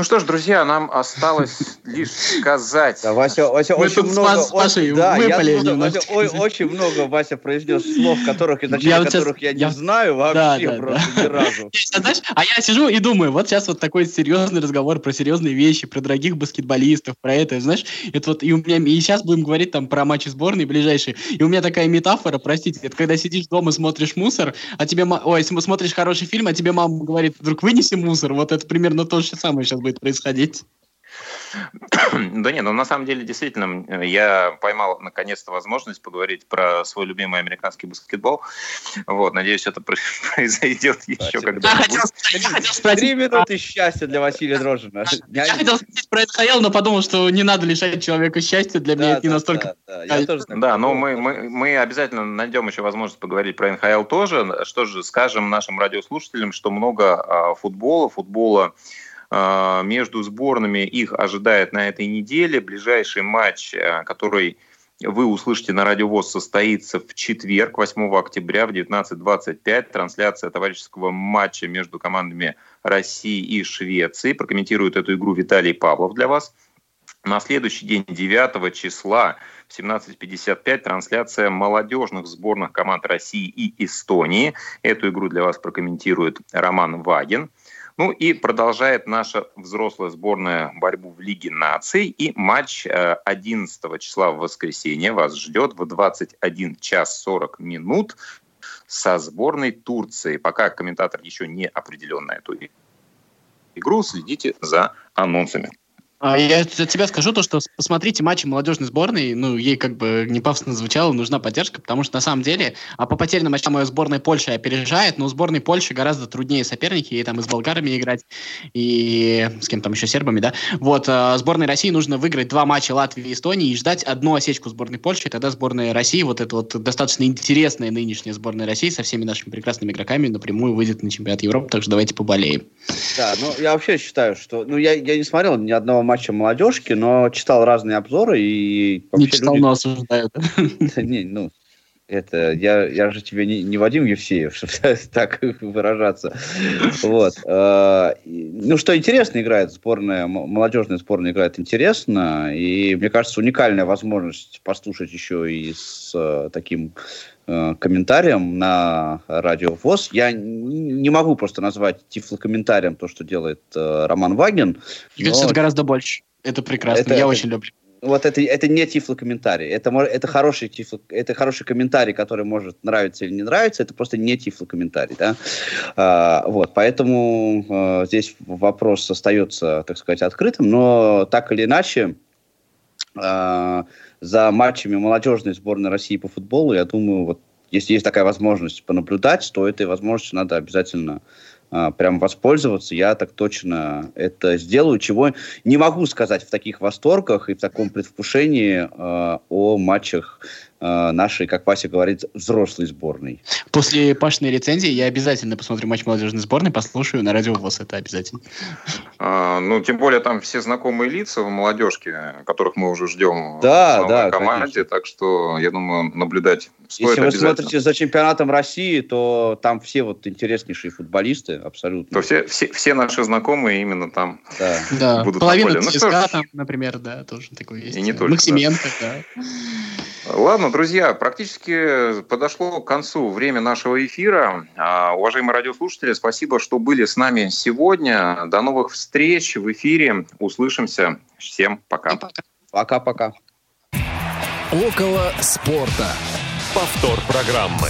Ну что ж, друзья, нам осталось лишь сказать. Да, Вася, Вася Мы очень много... С Пашей да, выпали я Вася, ой, очень много Вася произнес слов, которых, я которых сейчас, я не я... знаю вообще да, да, просто да. ни разу. Знаешь, а я сижу и думаю, вот сейчас вот такой серьезный разговор про серьезные вещи, про дорогих баскетболистов, про это, знаешь, это вот, и у меня, и сейчас будем говорить там про матчи сборной ближайшие, и у меня такая метафора, простите, это когда сидишь дома, смотришь мусор, а тебе, ой, смотришь хороший фильм, а тебе мама говорит, вдруг вынеси мусор, вот это примерно то же самое сейчас будет происходить? Да нет, ну на самом деле действительно я поймал наконец-то возможность поговорить про свой любимый американский баскетбол. Вот, надеюсь, это произойдет еще когда-нибудь. Три минуты счастья для Василия Дрожжина. Я хотел сказать про НХЛ, но подумал, что не надо лишать человека счастья, для меня это не настолько... Да, но мы, мы, мы обязательно найдем еще возможность поговорить про НХЛ тоже. Что же, скажем нашим радиослушателям, что много а, футбола, футбола между сборными их ожидает на этой неделе. Ближайший матч, а, который вы услышите на Радиовоз, состоится в четверг, 8 октября в 19.25. Трансляция товарищеского матча между командами России и Швеции. Прокомментирует эту игру Виталий Павлов для вас. На следующий день, 9 числа, в 17.55, трансляция молодежных сборных команд России и Эстонии. Эту игру для вас прокомментирует Роман Вагин. Ну и продолжает наша взрослая сборная борьбу в Лиге наций. И матч 11 э, числа в воскресенье вас ждет в 21 час 40 минут со сборной Турции. Пока комментатор еще не определен на эту игру, следите за анонсами. А я от тебя скажу то, что посмотрите матчи молодежной сборной, ну, ей как бы не пафосно звучало, нужна поддержка, потому что на самом деле, а по потерянным матчам ее сборная Польши опережает, но у сборной Польши гораздо труднее соперники, и там и с болгарами играть, и с кем там еще, сербами, да. Вот, а сборной России нужно выиграть два матча Латвии и Эстонии и ждать одну осечку сборной Польши, и тогда сборная России, вот эта вот достаточно интересная нынешняя сборная России со всеми нашими прекрасными игроками напрямую выйдет на чемпионат Европы, так что давайте поболеем. Да, ну, я вообще считаю, что, ну, я, я не смотрел ни одного матча молодежки, но читал разные обзоры и... Не читал, люди... но осуждают. Не, ну, это я, я же тебе не, не Вадим Евсеев, чтобы так выражаться. Вот. А, ну, что интересно играет сборная, молодежная сборная играет интересно, и, мне кажется, уникальная возможность послушать еще и с э, таким э, комментарием на радио ВОЗ. Я не могу просто назвать тифлокомментарием то, что делает э, Роман Вагин. Мне кажется, это гораздо больше. Это прекрасно, это, я это, очень люблю. Вот это, это не тифлокомментарий. Это, это, хороший тифло, это хороший комментарий, который может нравиться или не нравиться. Это просто не тифлокомментарий. Да? А, вот, поэтому а, здесь вопрос остается, так сказать, открытым. Но так или иначе, а, за матчами молодежной сборной России по футболу, я думаю, вот, если есть такая возможность понаблюдать, то этой возможностью надо обязательно прям воспользоваться, я так точно это сделаю, чего не могу сказать в таких восторгах и в таком предвкушении э, о матчах нашей, как Вася говорит, взрослой сборной. После Пашиной рецензии я обязательно посмотрю матч молодежной сборной, послушаю на радио ВОЗ, это обязательно. А, ну, тем более там все знакомые лица в молодежке, которых мы уже ждем да, в да, команде, конечно. так что, я думаю, наблюдать стоит Если вы смотрите за чемпионатом России, то там все вот интереснейшие футболисты, абсолютно. То все, все, все наши знакомые именно там да. да. будут Половина на поле. Ну, там, например, да, тоже такой есть. И не только. Максименко, да. да. Ладно, друзья, практически подошло к концу время нашего эфира. А, уважаемые радиослушатели, спасибо, что были с нами сегодня. До новых встреч в эфире. Услышимся. Всем пока. Пока-пока. Около спорта. Повтор программы.